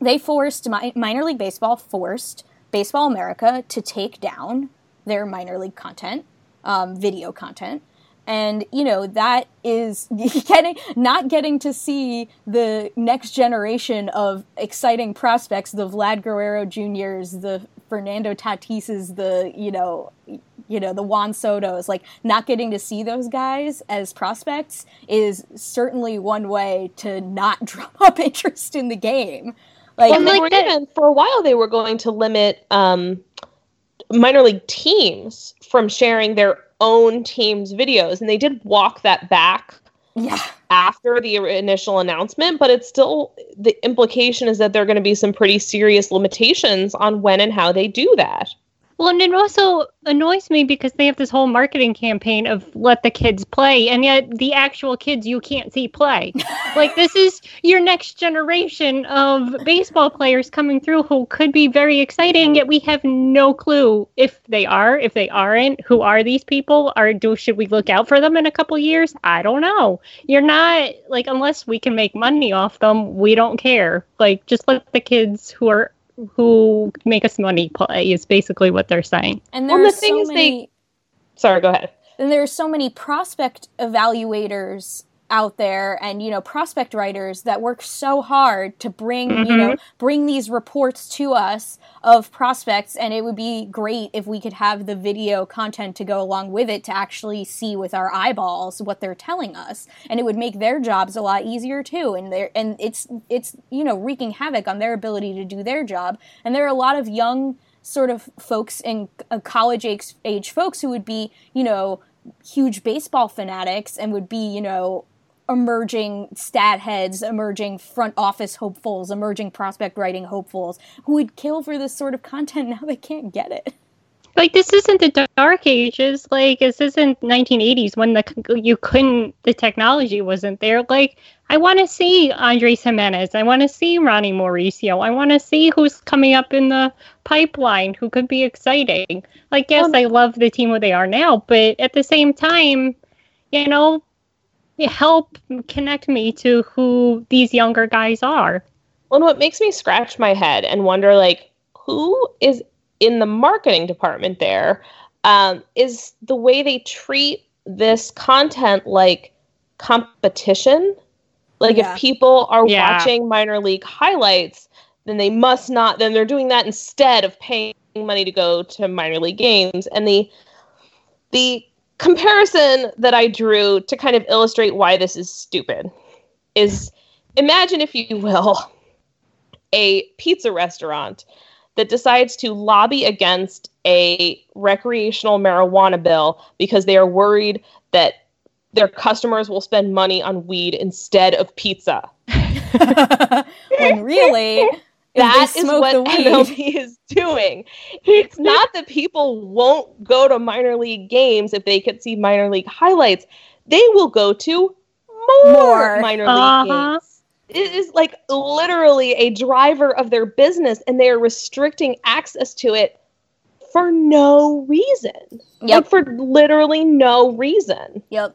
they forced, mi- minor league baseball forced Baseball America to take down their minor league content, um, video content and you know that is <laughs> getting not getting to see the next generation of exciting prospects the vlad guerrero juniors the fernando tatises the you know you know the juan sotos. Like not getting to see those guys as prospects is certainly one way to not <laughs> drum up interest in the game. Like, well, they were even for a while they were going to limit um, minor league teams from sharing their own team's videos. And they did walk that back yeah. after the initial announcement but it's still the implication is that there are going to be some pretty serious limitations on when and how they do that Well, and it also annoys me because they have this whole marketing campaign of let the kids play, and yet the actual kids you can't see play. <laughs> like, this is your next generation of baseball players coming through who could be very exciting, yet we have no clue if they are, if they aren't. Who are these people? Are do should we look out for them in a couple years? I don't know. You're not like unless we can make money off them, we don't care. Like, just let the kids who are who make us money play is basically what they're saying. And Well, there the are thing so is they- many. sorry go ahead and there are so many prospect evaluators out there and you know prospect writers that work so hard to bring you know bring these reports to us of prospects. And it would be great if we could have the video content to go along with it to actually see with our eyeballs what they're telling us. And it would make their jobs a lot easier too. And they and it's it's you know wreaking havoc on their ability to do their job. And there are a lot of young sort of folks and uh, college age, age folks who would be you know huge baseball fanatics and would be, you know, emerging stat heads, emerging front office hopefuls, emerging prospect writing hopefuls who would kill for this sort of content. <laughs> Now they can't get it. Like this isn't the dark ages. Like this isn't 1980s when the you couldn't the technology wasn't there. Like I want to see Andres Gimenez. I want to see Ronny Mauricio. I want to see who's coming up in the pipeline who could be exciting. Like yes, um, I love the team where they are now, but at the same time, you know, help connect me to who these younger guys are. Well, and what makes me scratch my head and wonder, like, who is in the marketing department there, um, is the way they treat this content like competition. Like, Yeah. if people are Yeah. watching minor league highlights, then they must not, then they're doing that instead of paying money to go to minor league games. And the, the comparison that I drew to kind of illustrate why this is stupid is imagine, if you will, a pizza restaurant that decides to lobby against a recreational marijuana bill because they are worried that their customers will spend money on weed instead of pizza. <laughs> when really, That is what the <laughs> MLB is doing. <laughs> It's not that people won't go to minor league games if they could see minor league highlights. They will go to more, More. minor Uh-huh. league games. It is like literally a driver of their business, and they are restricting access to it for no reason. Like for literally no reason. Yep.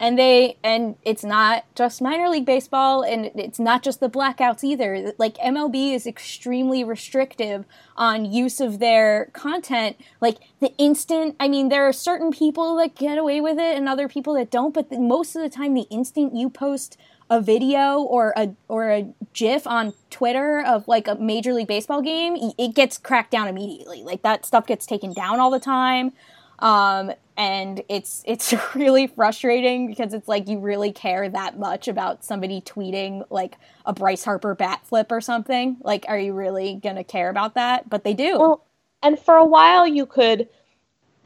And they and it's not just minor league baseball and it's not just the blackouts either. Like MLB is extremely restrictive on use of their content. Like the instant, I mean there are certain people that get away with it and other people that don't, but the, most of the time the instant you post a video or a or a gif on Twitter of like a major league baseball game, it gets cracked down immediately. Like that stuff gets taken down all the time um, and it's it's <laughs> really frustrating because it's like you really care that much about somebody tweeting like a Bryce Harper bat flip or something. Like, are you really gonna care about that? But they do. Well, and for a while you could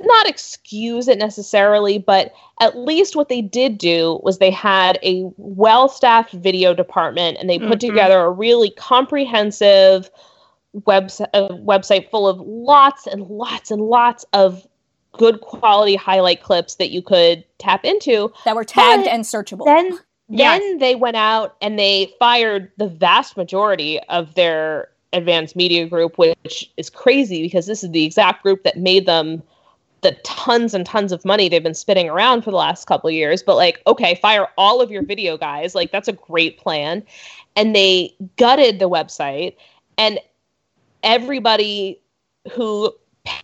not excuse it necessarily, but at least what they did do was they had a well staffed video department and they put Mhm. together a really comprehensive website, website full of lots and lots and lots of good quality highlight clips that you could tap into that were tagged and searchable. Then Yes. then they went out and they fired the vast majority of their advanced media group, which is crazy because this is the exact group that made them the tons and tons of money they've been spitting around for the last couple of years. But like, okay, fire all of your video guys. Like that's a great plan. And they gutted the website and everybody who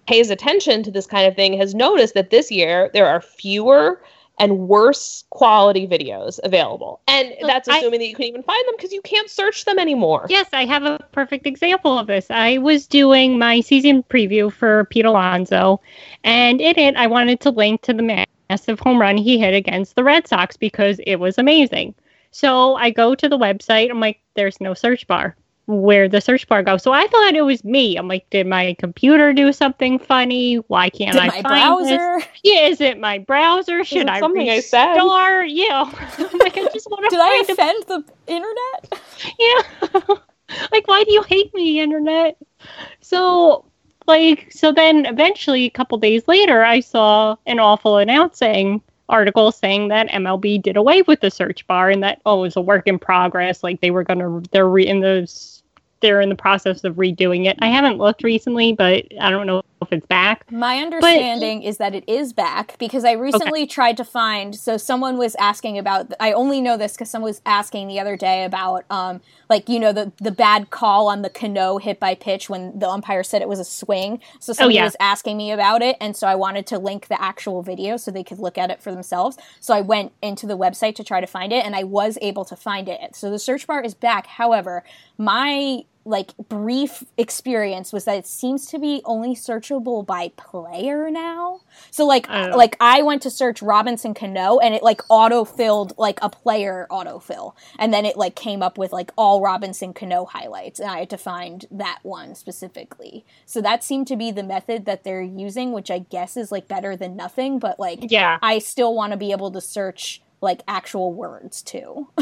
pays attention to this kind of thing has noticed that this year there are fewer and worse quality videos available. And that's I- assuming that you can even find them because you can't search them anymore. Yes, I have a perfect example of this. I was doing my season preview for Pete Alonso, and in it, I wanted to link to the massive home run he hit against the Red Sox because it was amazing. So I go to the website. I'm like, there's no search bar. Where the search bar go? So I thought it was me. I'm like, did my computer do something funny? Why can't Did I my find browser? this? Yeah, is it my browser? Should it I something I said? restart? Yeah. <laughs> I'm like, I just want to Did I find a offend the internet? <laughs> yeah. <laughs> like, why do you hate me, internet? So, like, so then eventually, a couple days later, I saw an awful announcing article saying that MLB did away with the search bar and that oh, it was a work in progress. Like they were gonna, they're re- in the, s- they're in the process of redoing it. I haven't looked recently, but I don't know if it's back. My understanding is that it is back because I recently tried to find. So someone was asking about. I only know this because someone was asking the other day about, um, like you know the the bad call on the Cano hit by pitch when the umpire said it was a swing. So somebody yeah. was asking me about it, and so I wanted to link the actual video so they could look at it for themselves. So I went into the website to try to find it, and I was able to find it. So the search bar is back. However, my like brief experience was that it seems to be only searchable by player now. So like Oh. like I went to search Robinson Cano and it like auto filled like a player autofill and then it like came up with like all Robinson Cano highlights and I had to find that one specifically. So that seemed to be the method that they're using which I guess is like better than nothing but like Yeah. I still want to be able to search like actual words too. <laughs>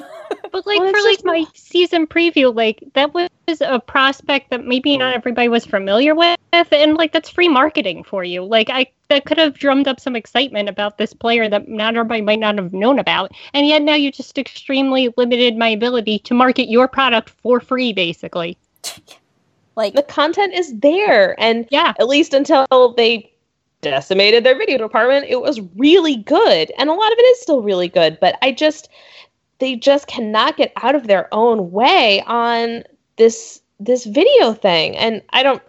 But like Well, for like my season preview, like that was a prospect that maybe not everybody was familiar with, and like that's free marketing for you. Like I that could have drummed up some excitement about this player that not everybody might not have known about, and yet now you just extremely limited my ability to market your product for free, basically. <laughs> like the content is there and Yeah. at least until they decimated their video department it was really good and a lot of it is still really good but i just they just cannot get out of their own way on this this video thing. And i don't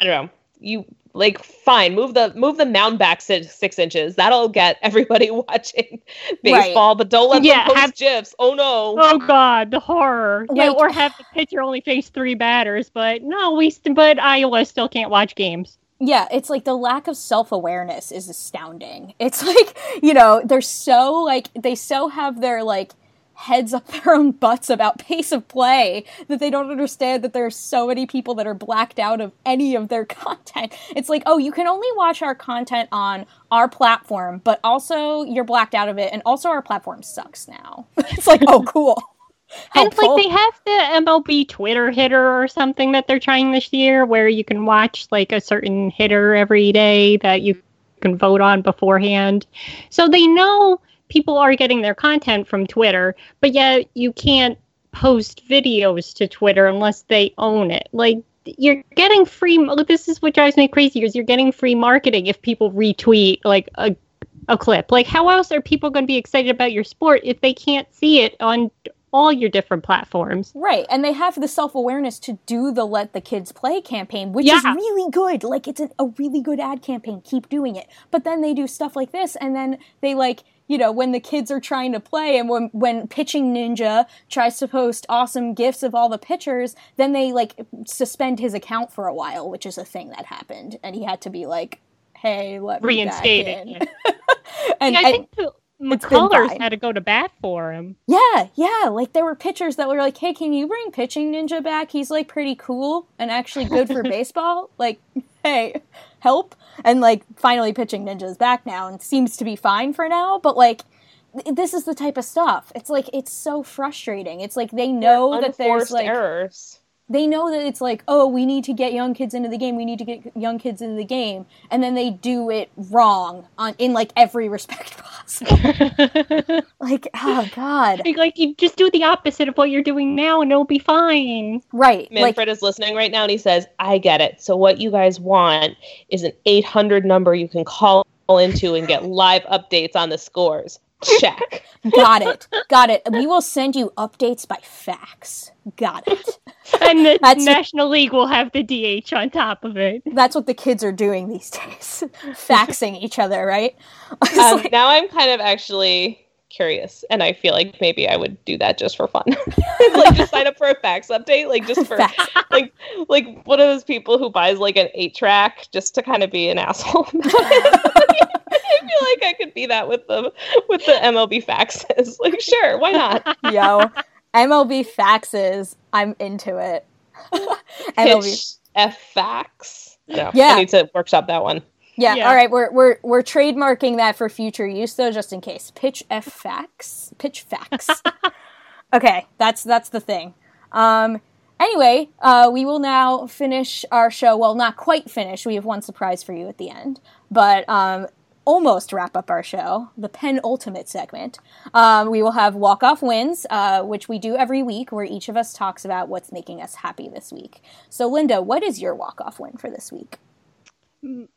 i don't know. You like fine move the move the mound back six, six inches. That'll get <laughs> everybody watching <laughs> baseball. But don't let Yeah, them post have- gifs. Oh no. Oh God, the horror! yeah, or have the pitcher only face three batters, but no, we st- but Iowa still can't watch games. Yeah, it's like the lack of self awareness is astounding. It's <laughs> like, you know, they're so like, they so have their like heads up their own butts about pace of play that they don't understand that there are so many people that are blacked out of any of their <laughs> content. It's like, oh, you can only watch our content on our platform, but also you're blacked out of it, and also our platform sucks now. <laughs> it's like, oh, cool. <laughs> And Helpful. like they have the MLB Twitter hitter or something that they're trying this year, where you can watch like a certain hitter every day that you can vote on beforehand. So they know people are getting their content from Twitter, but yet you can't post videos to Twitter unless they own it. Like you're getting free. This is what drives me crazy: is you're getting free marketing if people retweet like a a clip. Like how else are people going to be excited about your sport if they can't see it on all your different platforms? Right, and they have the self awareness to do the Let the Kids Play campaign, which is really good. Like, it's a, a really good ad campaign. Keep doing it. But then they do stuff like this, and then they, like, you know, when the kids are trying to play and when, when Pitching Ninja tries to post awesome gifs of all the pitchers, then they, like, suspend his account for a while, which is a thing that happened. And he had to be like, hey, let Reinstated. in. yeah. <laughs> and, Yeah, I think the McCullers had to go to bat for him. Yeah, yeah. Like there were pitchers that were like, "Hey, can you bring pitching ninja back? He's like pretty cool and actually good for <laughs> baseball." Like, hey, help and like finally pitching ninjas back now and seems to be fine for now but like this is the type of stuff it's like it's so frustrating it's like they know that there's like errors. They know that it's like oh we need to get young kids into the game we need to get young kids into the game and then they do it wrong on in like every <laughs> respect possible <laughs> like oh god Like, like you just do the opposite of what you're doing now and it'll be fine. right Manfred is listening right now and he says, I get it. So, what you guys want is an 800 number you can call into and get live updates on the scores. Check. got it got it we will send you updates by fax got it And the That's- National League will have the DH on top of it. that's what the kids are doing these days <laughs> faxing each other right <laughs> Um, now I'm kind of actually curious and I feel like maybe I would do that just for fun. <laughs> like just sign up for a fax update, like just for like like one of those people who buys like an eight track just to kind of be an asshole. I feel like I could be that with the with the MLB faxes. <laughs> Like sure, why not? <laughs> yo mlb faxes i'm into it <laughs> mlb Pitch F fax. No, Yeah. I need to workshop that one. Yeah, Yeah. all right, we're we're we're trademarking that for future use though, just in case. Pitch F fax, pitch fax. okay, that's that's the thing. Um, anyway, uh, we will now finish our show. Well, not quite finish. We have one surprise for you at the end, but um, almost wrap up our show. The penultimate segment. Um, we will have walk off wins, uh, which we do every week, where each of us talks about what's making us happy this week. So, Linda, what is your walk off win for this week?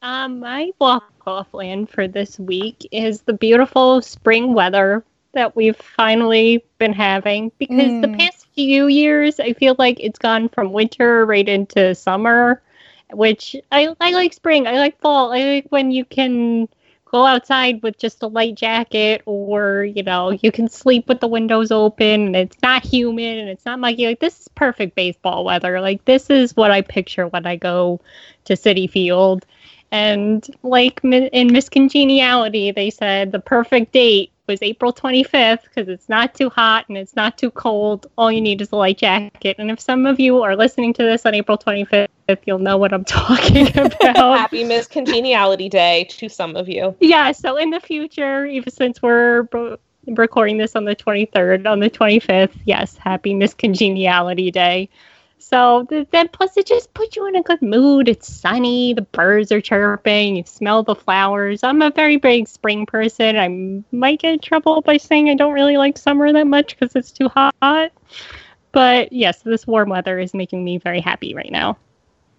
Um, my walk off win for this week is the beautiful spring weather that we've finally been having because the Mm. past few years I feel like it's gone from winter right into summer, which I I like spring. I like fall. I like when you can go outside with just a light jacket or you know you can sleep with the windows open and it's not humid and it's not muggy. Like this is perfect baseball weather. Like this is what i picture when i go to Citi Field. And like in Miss Congeniality they said the perfect date was April 25th because it's not too hot and it's not too cold. All you need is a light jacket. And if some of you are listening to this on April 25th, you'll know what I'm <laughs> talking about. Happy Miss Congeniality Day to some of you. yeah, so in the future, even since we're bro- recording this on the 23rd, on the 25th, yes, happy Miss Congeniality Day. So then, plus, it just puts you in a good mood. It's sunny, the birds are chirping, you smell the flowers. I'm a very big spring person. I might get in trouble by saying I don't really like summer that much because it's too hot. But yes, this warm weather is making me very happy right now.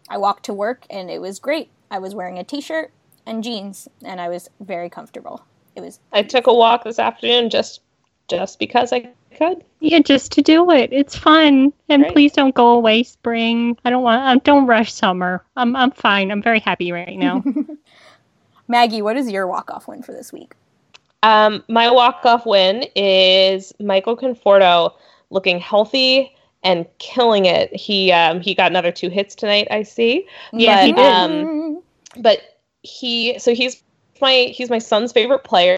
I walked to work and it was great. I was wearing a t-shirt and jeans and I was very comfortable. It was I took a walk this afternoon just just because I could. Yeah, just to do it. It's fun, and please don't go away, spring. I don't want. Uh, don't rush summer. I'm I'm fine. I'm very happy right now. <laughs> Maggie, what is your walk-off win for this week? Um, my walk-off win is Michael Conforto looking healthy and killing it. He um, he got another two hits tonight. I see. Yeah, but, he did. Um, but he so he's my he's my son's favorite player.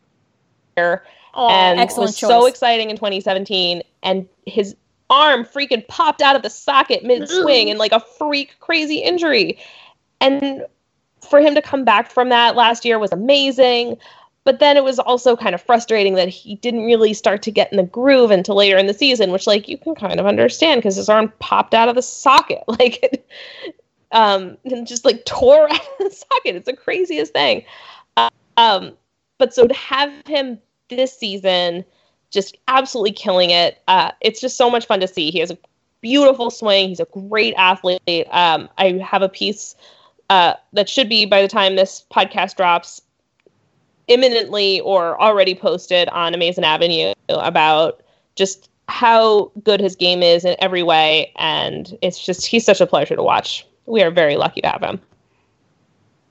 And excellent was so exciting in 2017 and his arm freaking popped out of the socket mid swing in like a freak crazy injury. And for him to come back from that last year was amazing but then it was also kind of frustrating that he didn't really start to get in the groove until later in the season which like you can kind of understand because his arm popped out of the socket. <laughs> Like it um and just like tore <laughs> out of the socket. It's the craziest thing. Um but so to have him this season just absolutely killing it. Uh it's just so much fun to see. He has a beautiful swing. He's a great athlete. Um i have a piece uh that should be by the time this podcast drops imminently or already posted on amazing avenue about just how good his game is in every way. And it's just he's such a pleasure to watch. We are very lucky to have him.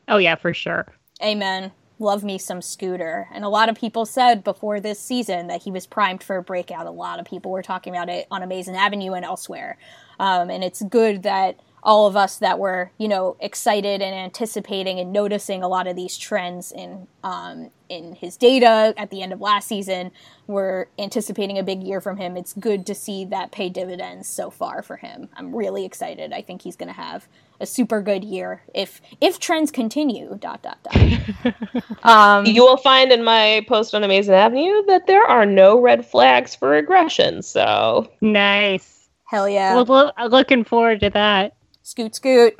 Oh yeah, for sure. Amen. Love me some Scooter. And a lot of people said before this season that he was primed for a breakout. A lot of people were talking about it on Amazing Avenue and elsewhere. Um, and it's good that all of us that were, you know, excited and anticipating and noticing a lot of these trends in um, in his data at the end of last season, were anticipating a big year from him. It's good to see that pay dividends so far for him. I'm really excited. I think he's going to have a super good year if if trends continue. Dot dot dot. <laughs> um, you will find in my post on Amazing Avenue that there are no red flags for aggression. So nice. Hell yeah. Well, lo- looking forward to that. Scoot, scoot.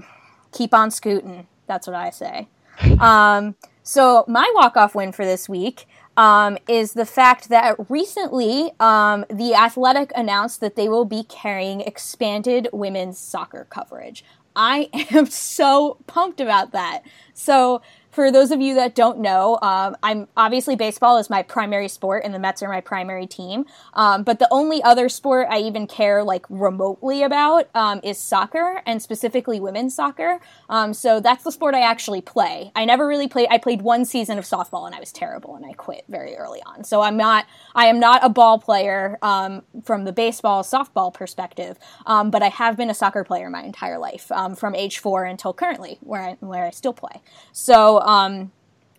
Keep on scooting. That's what I say. <laughs> Um, so, my walk off win for this week um, is the fact that recently um, The Athletic announced that they will be carrying expanded women's soccer coverage. I <laughs> am so pumped about that. So, for those of you that don't know, um, I'm obviously baseball is my primary sport, and the Mets are my primary team. Um, but the only other sport I even care like remotely about um, is soccer, and specifically women's soccer. Um, so that's the sport I actually play. I never really played. I played one season of softball, and I was terrible, and I quit very early on. So I'm not. I am not a ball player um, from the baseball softball perspective, um, but I have been a soccer player my entire life, from age four until currently, where I where I still play. So um,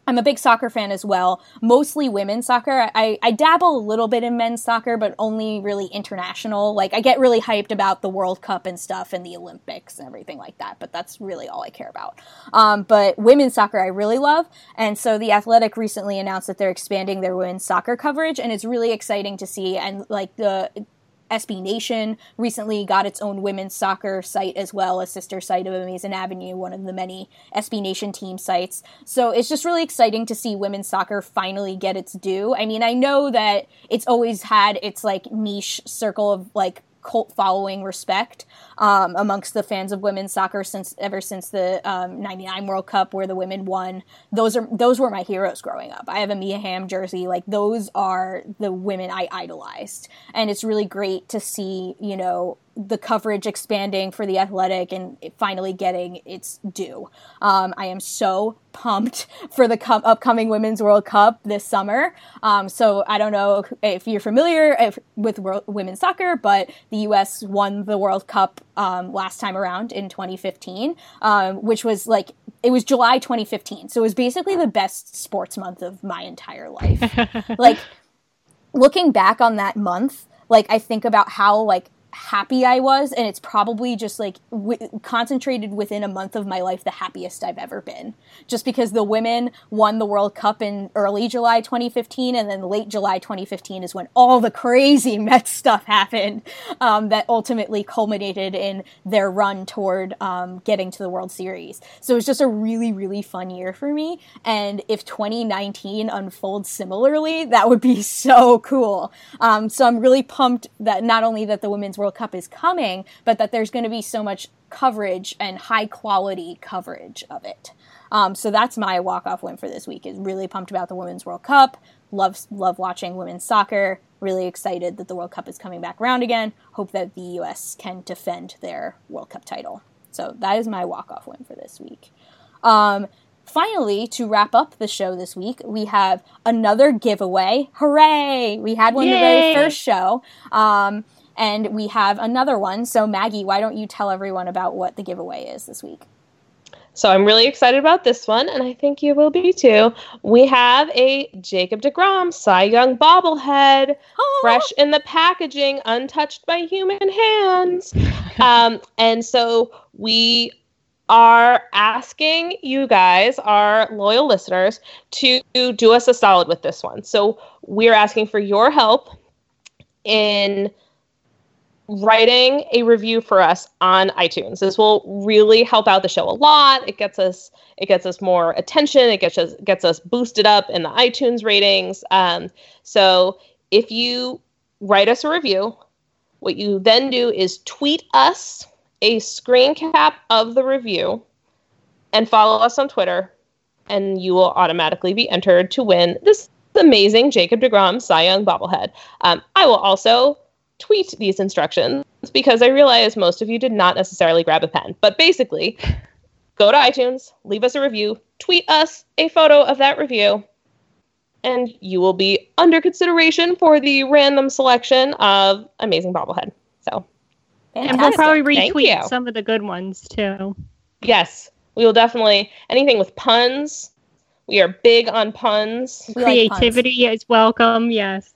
I'm a big soccer fan as well, mostly women's soccer. I, I dabble a little bit in men's soccer, but only really international. Like, I get really hyped about the World Cup and stuff and the Olympics and everything like that, but that's really all I care about. Um, but women's soccer I really love. And so The Athletic recently announced that they're expanding their women's soccer coverage, and it's really exciting to see. And, like, the SB Nation recently got its own women's soccer site as well, a sister site of Amazing Avenue, one of the many SB Nation team sites. So it's just really exciting to see women's soccer finally get its due. I mean, I know that it's always had its like niche circle of like cult following respect um, amongst the fans of women's soccer since ever since the um, 99 World Cup where the women won. Those are those were my heroes growing up. I have a Mia Hamm jersey. Like those are the women I idolized. And it's really great to see, you know, the coverage expanding for the athletic and finally getting its due. Um, I am so pumped <laughs> for the co- upcoming Women's World Cup this summer. Um, so I don't know if you're familiar if, with world, women's soccer, but the U.S. won the World Cup um, last time around in 2015, um, which was like it was July 2015. So it was basically the best sports month of my entire life. <laughs> like looking back on that month, like I think about how like happy I was, and it's probably just like w- concentrated within a month of my life the happiest I've ever been. Just because the women won the World Cup in early July 2015, and then late July 2015 is when all the crazy <laughs> Mets stuff happened um, that ultimately culminated in their run toward um, getting to the World Series. So it was just a really, really fun year for me. And if 2019 unfolds similarly, that would be <laughs> so cool. Um, so I'm really pumped that not only that the women's World Cup is coming, but that there's going to be so much coverage and high quality coverage of it. Um, so that's my walk off win for this week. Is really pumped about the Women's World Cup. Love love watching women's soccer. Really excited that the World Cup is coming back around again. Hope that the U.S. can defend their World Cup title. So that is my walk off win for this week. Um, finally, to wrap up the show this week, we have another giveaway. Hooray! We had one Yay! the very first show. Um, and we have another one. So, Maggie, why don't you tell everyone about what the giveaway is this week? So I'm really excited about this one, and I think you will be too. We have a Jacob DeGrom Cy Young bobblehead, oh. fresh in the packaging, untouched by human hands. um, and so we are asking you guys, our loyal listeners, to do us a solid with this one. So we're asking for your help in writing a review for us on iTunes. This will really help out the show a lot. It gets us it gets us more attention. It gets us gets us boosted up in the iTunes ratings. Um, so if you write us a review, what you then do is tweet us a screen cap of the review and follow us on Twitter, and you will automatically be entered to win this amazing Jacob DeGrom Cy Young bobblehead. Um, I will also tweet these instructions because I realize most of you did not necessarily grab a pen. But basically, <laughs> go to iTunes, leave us a review, tweet us a photo of that review, and you will be under consideration for the random selection of Amazing Bobblehead. So And we'll probably retweet some of the good ones too. Yes, we will definitely anything with puns. We are big on puns. We like puns. Creativity is welcome. Yes.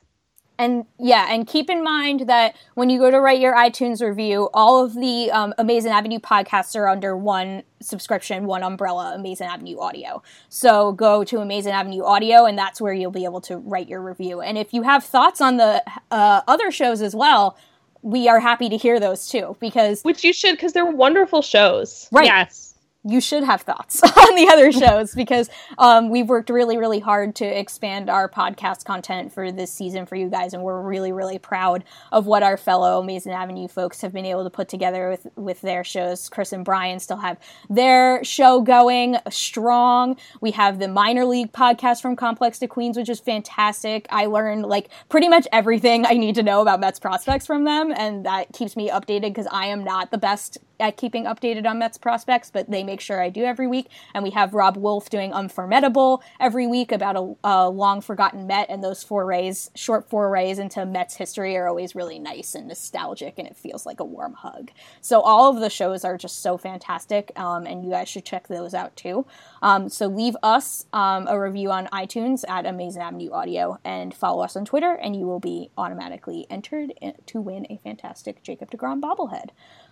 And yeah, and keep in mind that when you go to write your iTunes review, all of the um, Amazing Avenue podcasts are under one subscription, one umbrella, Amazing Avenue Audio. So go to Amazing Avenue Audio, and that's where you'll be able to write your review. And if you have thoughts on the uh, other shows as well, we are happy to hear those too, because which you should, because they're wonderful shows. Right. Yes. You should have thoughts <laughs> on the other shows because um, we've worked really, really hard to expand our podcast content for this season for you guys, and we're really, really proud of what our fellow Amazing Avenue folks have been able to put together with with their shows. Chris and Brian still have their show going strong. We have the minor league podcast from Complex to Queens, which is fantastic. I learned like pretty much everything I need to know about Mets prospects from them, and that keeps me updated because I am not the best at keeping updated on Mets prospects, but they make sure I do every week. And we have Rob Wolf doing Unformidable every week about a, a long forgotten Met, and those forays, short forays into Mets history, are always really nice and nostalgic, and it feels like a warm hug. So all of the shows are just so fantastic, um, and you guys should check those out too. Um, so leave us um, a review on iTunes at Amazing Avenue Audio, and follow us on Twitter, and you will be automatically entered in- to win a fantastic Jacob Degrom bobblehead.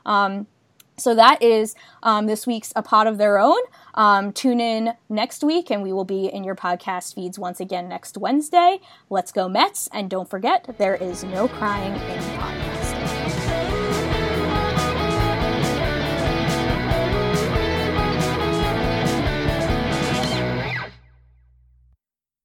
Um, so that is um, this week's A Pod of Their Own. Um, tune in next week, and we will be in your podcast feeds once again next Wednesday. Let's go Mets, and don't forget, there is no crying in.